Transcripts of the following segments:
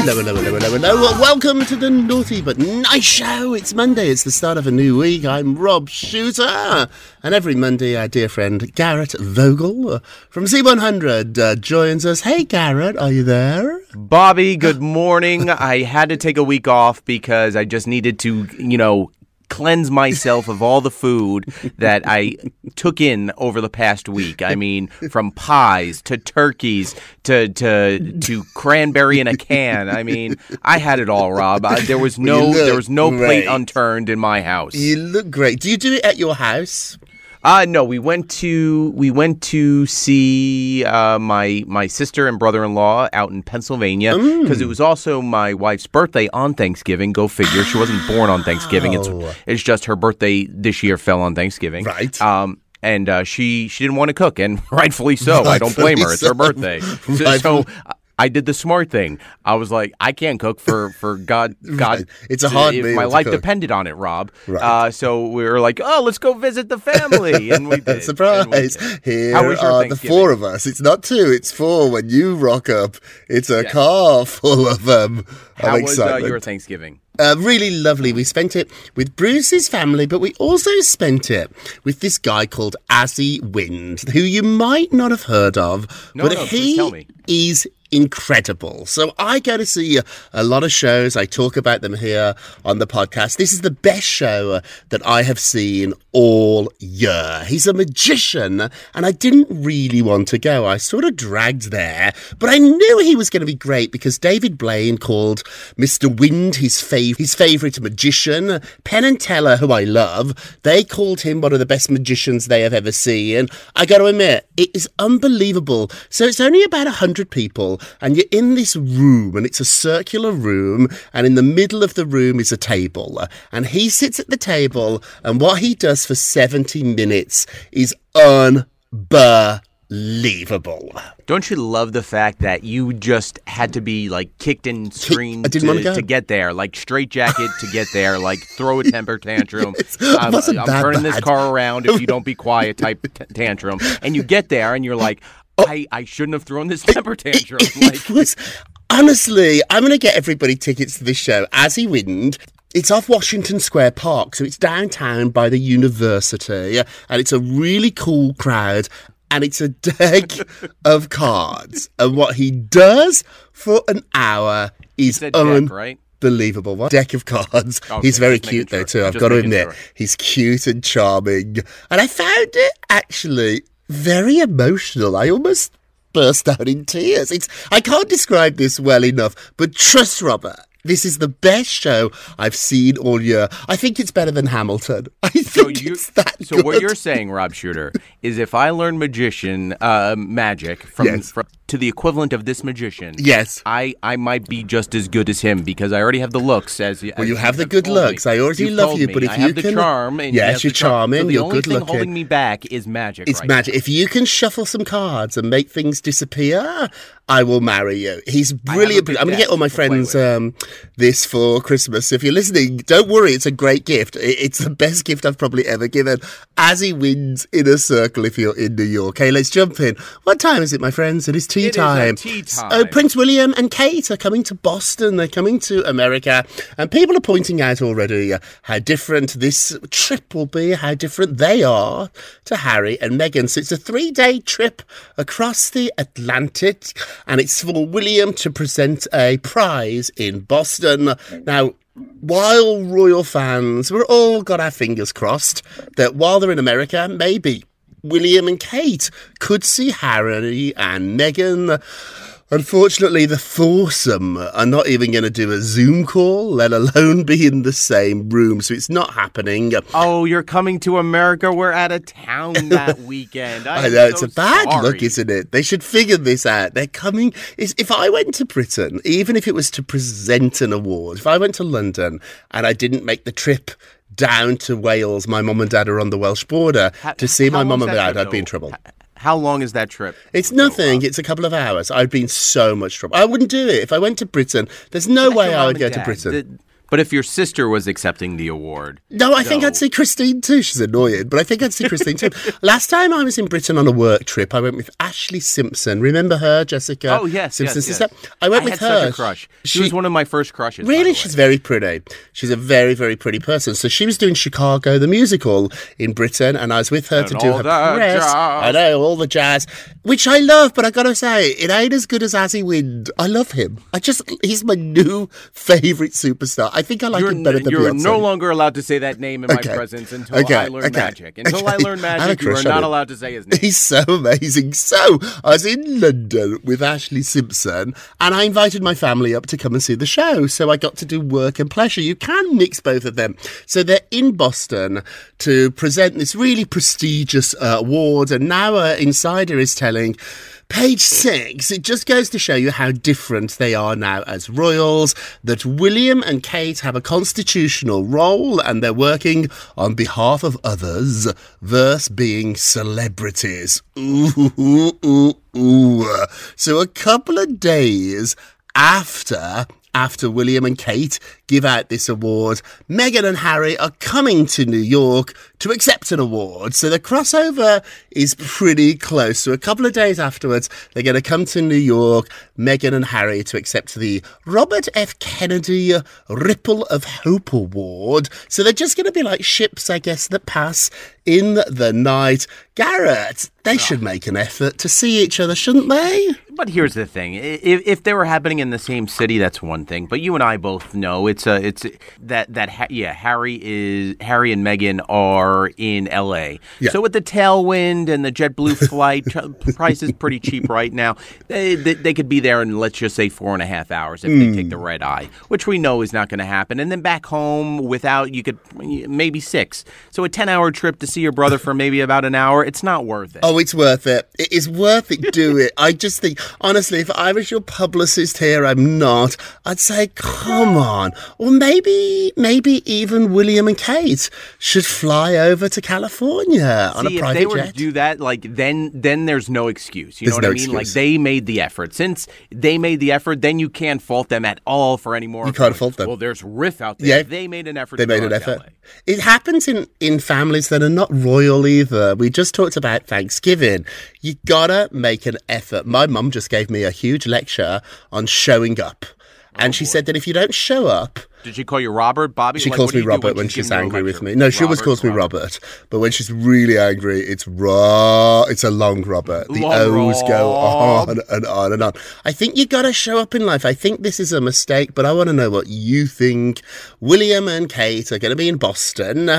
Hello, hello, hello, hello, hello. Welcome to the Naughty But Nice Show. It's Monday. It's the start of a new week. I'm Rob Shuter. And every Monday, our dear friend Garrett Vogel from Z100 uh, joins us. Hey, Garrett, are you there? Bobby, good morning. I had to take a week off because I just needed to, you know, cleanse myself of all the food that I took in over the past week. I mean, from pies to turkeys to to to cranberry in a can. I mean, I had it all, Rob. Uh, there was no there was no plate unturned in my house. You look great. Do you do it at your house? Uh no, we went to we went to see uh, my my sister and brother in law out in Pennsylvania Mm. because it was also my wife's birthday on Thanksgiving. Go figure. She wasn't born on Thanksgiving. It's it's just her birthday this year fell on Thanksgiving. Right. Um. And uh, she she didn't want to cook, and rightfully so. I don't blame her. It's her birthday. so. Rightfully- so I did the smart thing. I was like, I can't cook for for God. God, Right. It's a hard My life cook. depended on it, Rob. Right. Uh, so we were like, oh, let's go visit the family, and we did. and we Surprise! did. Here How was your are the four of us. It's not two, it's four. When you rock up, it's a Yes. car full of um, How of was uh, your Thanksgiving? Uh, really lovely. We spent it with Bruce's family, but we also spent it with this guy called Asi Wind, who you might not have heard of, No, but no, he is incredible. So I go to see a, lot of shows. I talk about them here on the podcast. This is the best show that I have seen all year. He's a magician, and I didn't really want to go. I sort of dragged there, but I knew he was going to be great because David Blaine called Mr. Wind his fav- his favorite magician. Penn and Teller, who I love, they called him one of the best magicians they have ever seen. I got to admit, it is unbelievable. So it's only about a hundred and you're in this room, and it's a circular room, and in the middle of the room is a table, and he sits at the table, and what he does for 70 minutes is unbelievable unbelievable. Don't you love the fact that you just had to be like kicked and screamed wanna to get there, like straight jacket to get there, like throw a temper tantrum. I'm, wasn't I'm that turning this car around if you don't be quiet type t- tantrum. And you get there and you're like, Oh. I, I shouldn't have thrown this temper tantrum. Oh. It Like, was honestly. I'm going to get everybody tickets to this show. Asi Wind. It's off Washington Square Park, so it's downtown by the university, and it's a really cool crowd. And it's a deck of cards, and what he does for an hour is said deck, right? unbelievable. What deck of cards? Okay, he's very cute though too. I've Just got to admit, sure. he's cute and charming, and I found it actually very emotional. I almost burst out in tears. It's I can't describe this well enough, but trust Robert. This is the best show I've seen all year. I think it's better than Hamilton. I think so you, it's that so what you're saying, Rob Shuter, is if I learn magician uh, magic from, Yes. from to the equivalent of this magician, Yes. I, I might be just as good as him because I already have the looks. As Well, you have the good looks. I already love you, but if I you have the can- charm, and Yes, you're the charm. charming, So the you're only good thing looking. holding me back is magic. It's right magic. If you can shuffle some cards and make things disappear, I will marry you. He's brilliant. I'm going to get all my deck to play friends um, this for Christmas. If you're listening, don't worry. It's a great gift. It's the best gift I've probably ever given. Asi Wind's in a circle if you're in New York. Hey, let's jump in. What time is it, my friends? It is tea It is a time. tea oh, time. Oh, Prince William and Kate are coming to Boston. They're coming to America. And people are pointing out already how different this trip will be, how different they are to Harry and Meghan. So it's a three day trip across the Atlantic. And it's for William to present a prize in Boston. Now, while royal fans, we're all got our fingers crossed that while they're in America, maybe William and Kate could see Harry and Meghan. Unfortunately, the foursome are not even going to do a Zoom call, let alone be in the same room. So it's not happening. Oh, you're coming to America. We're out of town that weekend. I, I know it's so a bad sorry. look, isn't it? They should figure this out. They're coming. If I went to Britain, even if it was to present an award, if I went to London and I didn't make the trip down to Wales, my mum and dad are on the Welsh border How- to see my mum and dad, I'd be in trouble. How long is that trip? It's nothing. It's a couple of hours. I'd be in so much trouble. I wouldn't do it if I went to Britain. There's no way I would go to. Britain. The- but if your sister was accepting the award, No, I think I'd see Christine too. She's annoying, but I think I'd see Christine too. Last time I was in Britain on a work trip, I went with Ashlee Simpson. Remember her, Jessica? oh yes, Simpson's yes, sister. yes. I went I with had her. Such a crush. She, was one of my first crushes. Really, she's very pretty. She's a very, very pretty person. So she was doing Chicago, the musical in Britain, and I was with her to And do her the press. jazz. I know all the jazz, which I love. But I gotta say, it ain't as good as Asi Wind. I love him. I just, he's my new favorite superstar. I think I like You're, him better than you're Beyonce. no longer allowed to say that name in my presence until Okay, I learn okay, magic. Until I okay. learn I have a magic, you are not allowed to say his name. He's so amazing. So, I was in London with Ashlee Simpson and I invited my family up to come and see the show. So, I got to do work and pleasure. You can mix both of them. So, they're in Boston to present this really prestigious uh, award. And now, uh, Insider is telling. Page six, it just goes to show you how different they are now as royals, that William and Kate have a constitutional role and they're working on behalf of others, verse being celebrities. Ooh, ooh, ooh, ooh. So a couple of days after after William and Kate give out this award, Meghan and Harry are coming to New York to accept an award. So the crossover is pretty close. So a couple of days afterwards, they're going to come to New York, Meghan and Harry, to accept the Robert F. Kennedy Ripple of Hope Award. So they're just going to be like ships, I guess, that pass in the night. Garrett, they ah. should make an effort to see each other, shouldn't they? But here's the thing: if, if they were happening in the same city, that's one thing. But you and I both know it's a it's that that ha- yeah, Harry is Harry and Meghan are in L.A. Yeah. So with the tailwind and the JetBlue flight tr- price is pretty cheap right now. They, they, they could be there in let's just say four and a half hours if they take the hmm. red eye, which we know is not going to happen. And then back home without you could maybe six. So a ten hour trip to see your brother for maybe about an hour, it's not worth it. Oh, it's worth it. It is worth it. Do it. I just think, honestly, if I was your publicist here, I'm not. I'd say, come on. or maybe maybe even William and Kate should fly over to California on See, a if they were jet. to do that, like then then there's no excuse. You There's know what no I mean? Like they made the effort. Since they made the effort, then you can't fault them at all for any more. You can't fault them. Well, there's Riff out there. Yeah. They made an effort. They to made an effort. LA. It happens in, in families that are not royal either. We just talked about Thanksgiving. You gotta make an effort. My mum just gave me a huge lecture on showing up. And oh, she said that if you don't show up, Did she call you Robert, Bobby? she Like, calls me Robert when she's she's giving you a angry with me. No, she always calls me Robert. But when she's really angry, it's raw. It's a long Robert. The Long O's go on and on and on. I think you got to show up in life. I think this is a mistake, but I want to know what you think. William and Kate are going to be in Boston,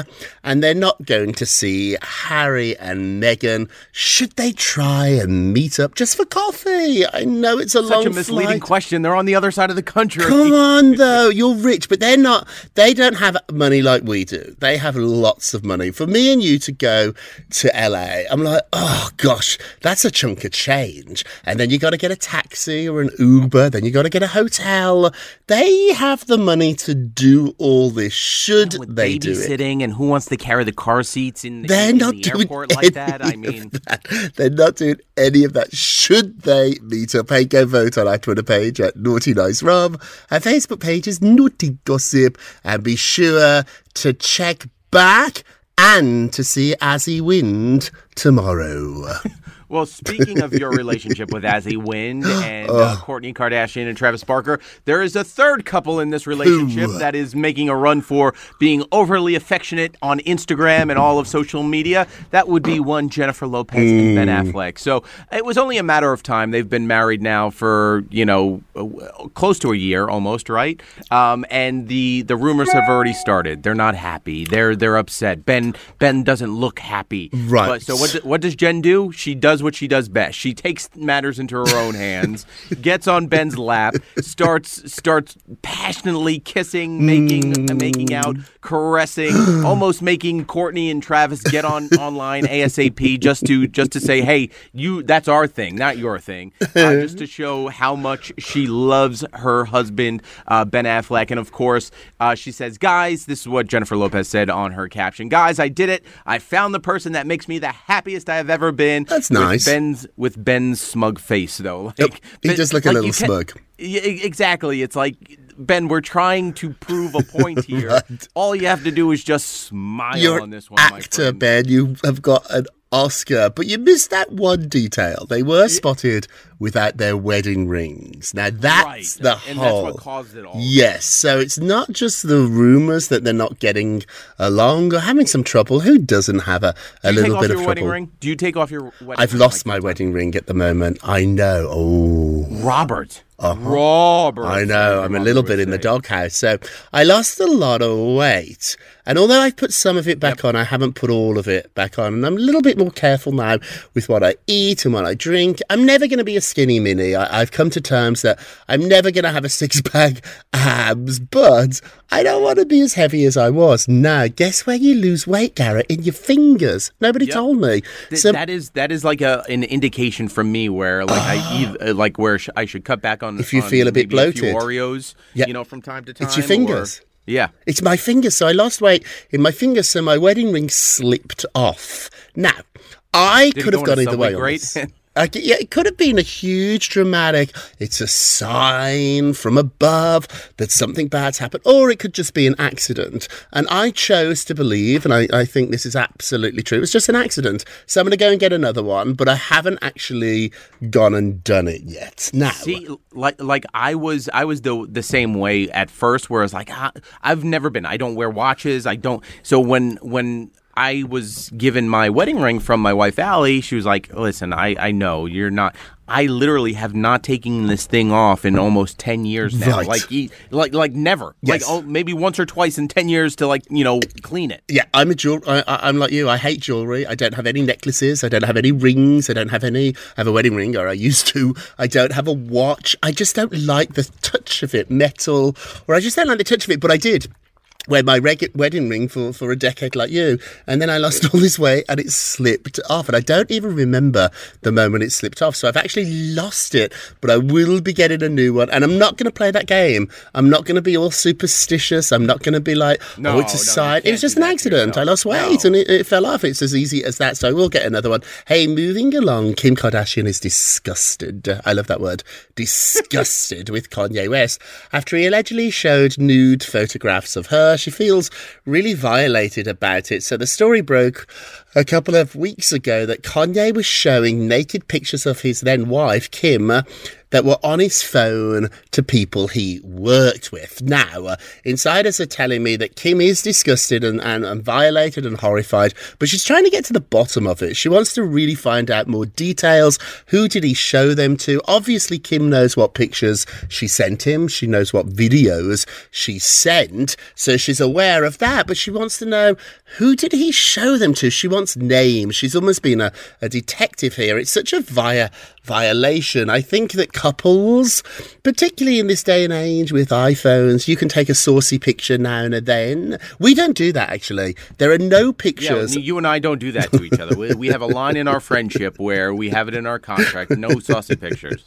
and they're not going to see Harry and Meghan. Should they try and meet up just for coffee? I know it's a long Such a misleading flight. question. They're on the other side of the country. Come on, though. You're rich, but they're not. They don't have money like we do. They have lots of money. For me and you to go to LA, I'm like, oh gosh, that's a chunk of change. And then you got to get a taxi or an Uber. Then you got to get a hotel. They have the money to do all this. Should With they do it? and who wants to carry the car seats in, They're in, not the doing airport like that? I mean, that. they're not doing any of that. Should they meet up? Hey, go vote on our Twitter page at Naughty Nice Rob. Our Facebook page is Naughty Gossip, and be sure to check back and to see Asi Wind tomorrow. Well, speaking of your relationship with Asi Wind and uh, Kourtney Kardashian and Travis Barker, there is a third couple in this relationship that is making a run for being overly affectionate on Instagram and all of social media. That would be one Jennifer Lopez and Ben Affleck. So it was only a matter of time. They've been married now for you know close to a year almost, right? Um, and the the rumors have already started. They're not happy. They're they're upset. Ben Ben doesn't look happy. Right. But, so what? Do- what does Jen do? She does what she does best. She takes matters into her own hands, gets on Ben's lap, starts starts passionately kissing, making making out, caressing, almost making Kourtney and Travis get on online ASAP just to just to say, hey, you that's our thing, not your thing, uh, just to show how much she loves her husband uh, Ben Affleck, and of course uh, she says, guys, this is what Jennifer Lopez said on her caption, guys, I did it. I found the person that makes me the happiest I have ever been. That's With nice. Ben's with Ben's smug face though. Like Yep. He Ben- does look a little smug. Yeah, exactly. It's like Ben, we're trying to prove a point here. Right. All you have to do is just smile You're on this one, my actor, friend. Ben. You have got an Oscar, but you missed that one detail. They were spotted without their wedding rings. Now that's Right. the And that's whole. what caused it all. Yes, so it's not just the rumors that they're not getting along or having some trouble. Who doesn't have a, a Do you take little off bit your of wedding ring? Do you take off your wedding ring? I've ring? lost like my wedding ring at the moment. I know. Oh. Robert. Uh-huh. Robert. I know, I'm a little bit in the doghouse. So I lost a lot of weight. And although I've put some of it back on, I haven't put all of it back on. And I'm a little bit more careful now with what I eat and what I drink. I'm never going to be a skinny mini. I, I've come to terms that I'm never going to have a six pack abs, but I don't want to be as heavy as I was. Now, guess where you lose weight, Garrett? In your fingers. Nobody told me. Th- So that is that is like a an indication from me where like I uh, like where sh- I should cut back on If you on feel a bit bloated. Oreos, Yeah. you know, from time to time. It's your or- fingers. yeah. It's my fingers. So I lost weight in my fingers, so my wedding ring slipped off. Now, I Did could have gone either way. subway c- yeah, it could have been a huge dramatic. It's a sign from above that something bad's happened, or it could just be an accident. And I chose to believe, and I, I think this is absolutely true. It was just an accident. So I'm going to go and get another one, but I haven't actually gone and done it yet. Now, See, like like I was I was the the same way at first, where I was like, ah, I've never been. I don't wear watches. I don't. So when when I was given my wedding ring from my wife Allie, she was like, "Listen, I I know you're not." I literally have not taken this thing off in almost ten years now. Right. Like, e- like, like never. Like, Yes. oh, maybe once or twice in ten years to like, you know, clean it. Yeah, I'm a jewel. I, I, I'm like you. I hate jewelry. I don't have any necklaces. I don't have any rings. I don't have any. I have a wedding ring, or I used to. I don't have a watch. I just don't like the touch of it, metal, or I just don't like the touch of it. But I did. Wear my reg- wedding ring for, for a decade like you. And then I lost all this weight and it slipped off. And I don't even remember the moment it slipped off. So I've actually lost it, but I will be getting a new one. And I'm not going to play that game. I'm not going to be all superstitious. I'm not going to be like, oh, No, oh, it's a you sign. It was just an accident. I lost weight No. and it, it fell off. It's as easy as that. So I will get another one. Hey, moving along, Kim Kardashian is disgusted. I love that word. Disgusted with Kanye West. After he allegedly showed nude photographs of her, she feels really violated about it. So the story broke a couple of weeks ago that Kanye was showing naked pictures of his then wife, Kim, that were on his phone to people he worked with. Now, uh, insiders are telling me that Kim is disgusted and, and, and violated and horrified, but she's trying to get to the bottom of it. She wants to really find out more details. Who did he show them to? Obviously, Kim knows what pictures she sent him. She knows what videos she sent, so she's aware of that, but she wants to know who did he show them to? She wants names. She's almost been a, a detective here. It's such a via violation. I think that couples, particularly in this day and age with iPhones, you can take a saucy picture now and then. We don't do that actually. There are no pictures. Yeah, you and I don't do that to each other. We, we have a line in our friendship where we have it in our contract: no saucy pictures.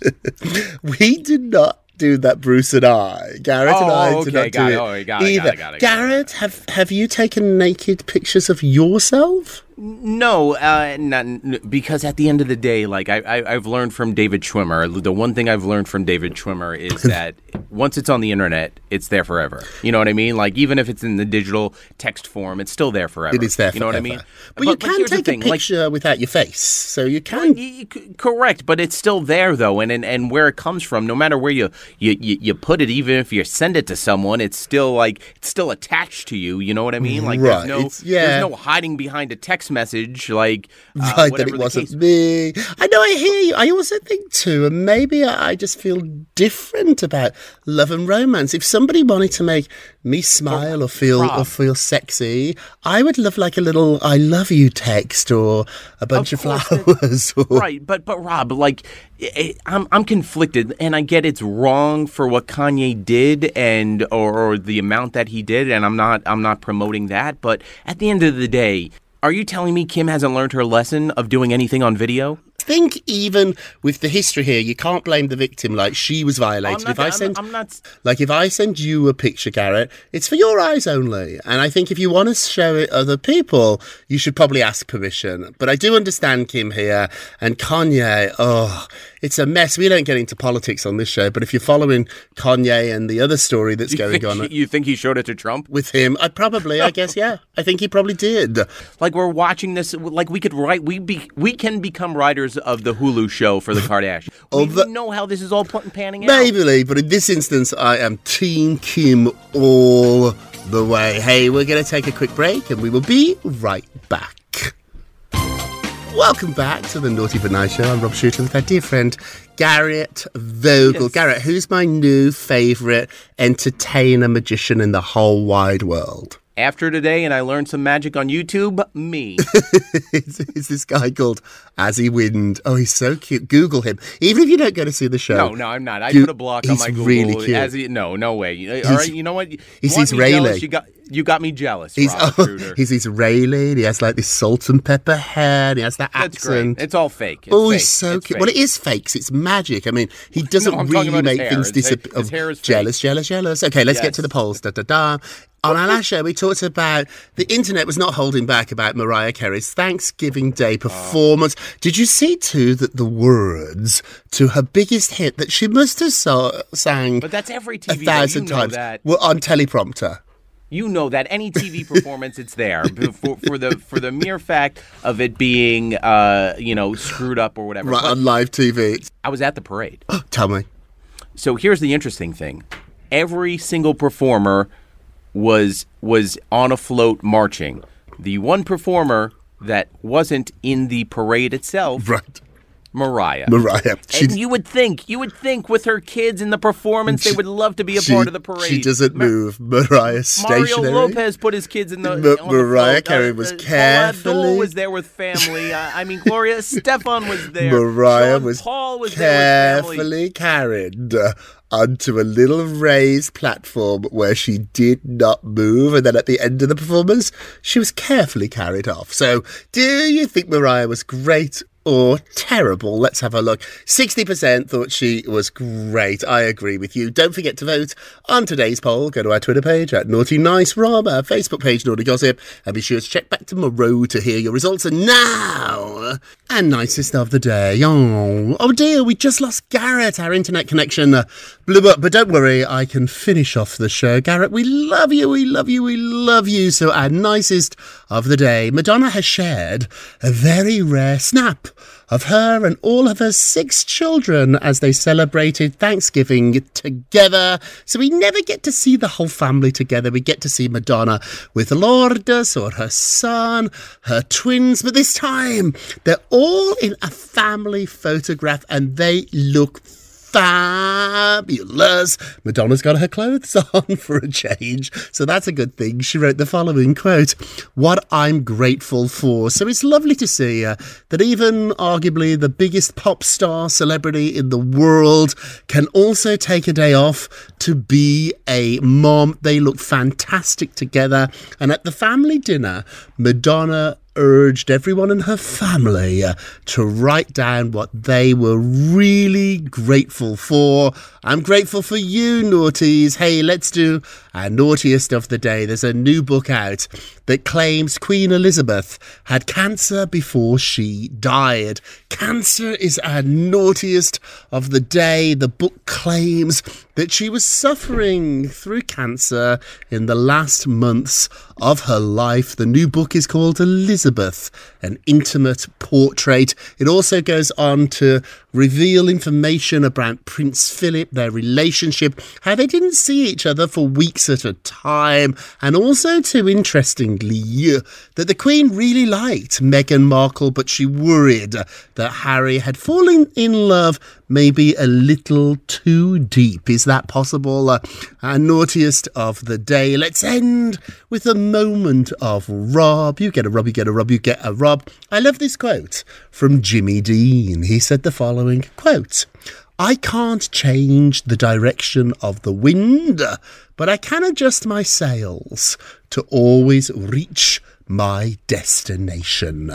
We did not do that, Bruce and I. Garrett and Oh, I okay, did not do it. Oh, it, Oh, it, it, either. got it, got it, Garrett, have have you taken naked pictures of yourself? No, uh, not n- because at the end of the day, like I, I, I've learned from David Schwimmer. The one thing I've learned from David Schwimmer is that once it's on the internet, it's there forever. You know what I mean? Like even if it's in the digital text form, it's still there forever. It is there. You know what I mean? But, you can the take thing, a like, picture without your face, so you can. y- y- c- correct, but it's still there though, and, and and where it comes from, no matter where you, you you you put it, even if you send it to someone, it's still like it's still attached to you. You know what I mean? Like Right, there's no it's- yeah. there's no hiding behind a text message. Like uh, right, that it wasn't case- me. I know, I hear you. I also think too, and maybe I just feel different about love and romance. If somebody wanted to make me smile or feel or feel sexy, I would love like a little "I love you" text or a bunch of, it- flowers. or- right but but rob like i i'm i'm conflicted and i get it's wrong for what kanye did and or, or the amount that he did and i'm not i'm not promoting that but at the end of the day are you telling me kim hasn't learned her lesson of doing anything on video I think even with the history here, you can't blame the victim. Like she was violated. I'm not- if I I'm- send, I'm not- like if I send you a picture, Garrett, it's for your eyes only. And I think if you want to show it other people, you should probably ask permission. But I do understand Kim here and Kanye. Oh, it's a mess. We don't get into politics on this show, but if you're following Kanye and the other story that's you going on you think he showed it to trump with him, I probably, I guess, yeah, I think he probably did. like we're watching this like we could write we be we can become writers of the hulu show for the kardashians we the- know how this is all pl- panning out Maybe, but in this instance, I am Team Kim all the way. Hey, we're going to take a quick break and we will be right back. Welcome back to the Naughty But Nice Show. I'm Rob Shuter with our dear friend Garrett Vogel. Yes. Garrett, who's my new favourite entertainer magician in the whole wide world? After today and i learned some magic on youtube me it's, it's this guy called Asi Wind. Oh, he's so cute. Google him. Even if you don't go to see the show. No, no, I'm not. I put a block on he's my Google. really cute. He, no, no way. Uh, you- All right, you know what? You he's want me Israeli. jealous? You got, you got me jealous. He's Rob oh, Schroeder. he's Israeli. and He has like this salt and pepper hair. And he has that That's accent. great. It's all fake. It's oh, fake. he's so It's cute. fake. Well, it is fakes. It's magic. I mean, he doesn't No, I'm talking really about his make hair. things His hair- disappear. his hair is fake. jealous, jealous, jealous. Okay, let's get to the polls. Da da da. On our last show, we talked about the internet was not holding back about Mariah Carey's Thanksgiving Day performance. Did you see too that the words to her biggest hit that she must have so- sang But that's every a TV. You thousand know times that. were on teleprompter? You know that any TV performance, it's there for, for the for the mere fact of it being, uh, you know, screwed up or whatever. Right But on live TV. I was at the parade. Tell me. So here's the interesting thing: every single performer was was on a float marching. The one performer that wasn't in the parade itself Right. Mariah. Mariah. She, and you would think, you would think with her kids in the performance, they would love to be a she- part of the parade. She doesn't Mar- move. Mariah Mario. Lopez put his kids in the. Ma- on the Mariah float. Carey was Paula Abdul carefully- was there with family. Uh, I mean, Gloria Estefan was there. Mariah Sean was Paul was there carefully carried uh, onto a little raised platform where she did not move, and then at the end of the performance, she was carefully carried off. So, do you think Mariah was great? Or terrible. Let's have a look. 60% thought she was great. I agree with you. Don't forget to vote on today's poll. Go to our Twitter page at Naughty Nice Rob, our Facebook page, Naughty Gossip, and be sure to check back tomorrow to hear your results. And now, and nicest of the day. Oh, oh dear, we just lost Garrett. Our internet connection uh, blew up. But don't worry, I can finish off the show. Garrett, we love you, we love you, we love you. So, our nicest of the day. Madonna has shared a very rare snap of her and all of her six children as they celebrated Thanksgiving together. So we never get to see the whole family together. We get to see Madonna with Lourdes or her son, her twins, but this time they're all in a family photograph and they look fabulous. Madonna's got her clothes on for a change, so that's a good thing. She wrote the following quote What I'm grateful for. So it's lovely to see uh, that even arguably the biggest pop star celebrity in the world can also take a day off to be a mom. They look fantastic together. And at the family dinner, Madonna urged everyone in her family uh, to write down what they were really grateful for. I'm grateful for you, naughties. Hey, let's do our naughtiest of the day. There's a new book out that claims Queen Elizabeth had cancer before she died. Cancer is our naughtiest of the day. The book claims that she was suffering through cancer in the last months of her life. The new book is called Elizabeth, an intimate portrait. It also goes on to reveal information about Prince Philip, their relationship, how they didn't see each other for weeks at a time, and also, too interestingly, that the Queen really liked Meghan Markle, but she worried that Harry had fallen in love maybe a little too deep. Is that possible? Uh, our naughtiest of the day. Let's end with a moment of Rob. You get a Rob, you get a Rob, you get a Rob. I love this quote from Jimmy Dean. He said the following quote. I can't change the direction of the wind, but I can adjust my sails to always reach my destination.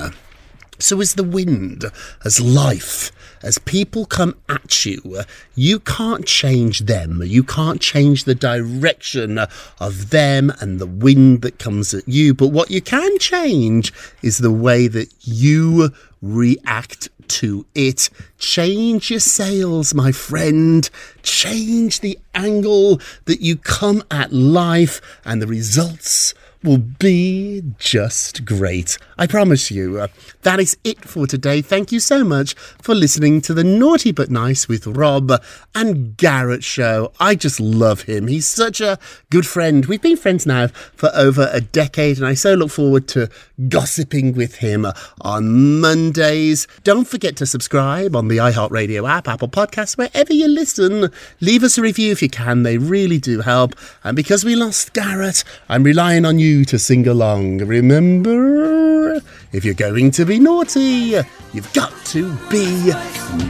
So, as the wind, as life, as people come at you, you can't change them. You can't change the direction of them and the wind that comes at you. But what you can change is the way that you react to it. Change your sails, my friend. Change the angle that you come at life, and the results will be just great. I promise you. Uh, that is it for today. Thank you so much for listening to the Naughty But Nice with Rob and Garrett show. I just love him. He's such a good friend. We've been friends now for over a decade, and I so look forward to gossiping with him on Mondays. Don't forget to subscribe on the iHeartRadio app, Apple Podcasts, wherever you listen. Leave us a review if you can. They really do help. And because we lost Garrett, I'm relying on you to sing along. Remember, if you're going to be naughty, you've got to be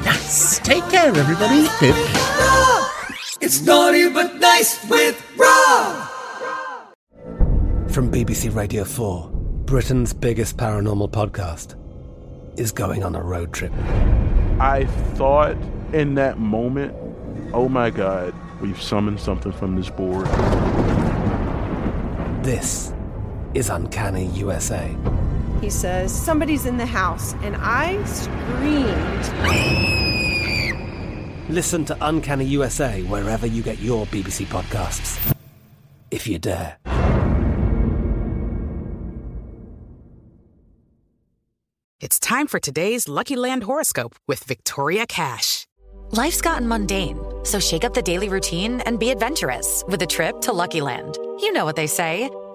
nice. Take care, everybody. Pip. It's naughty but nice with Rob. From BBC Radio 4, Britain's biggest paranormal podcast is going on a road trip. I thought in that moment, oh my God, we've summoned something from this board. This is Uncanny USA. He says, Somebody's in the house, and I screamed. Listen to Uncanny USA wherever you get your BBC podcasts, if you dare. It's time for today's Lucky Land horoscope with Victoria Cash. Life's gotten mundane, so shake up the daily routine and be adventurous with a trip to Lucky Land. You know what they say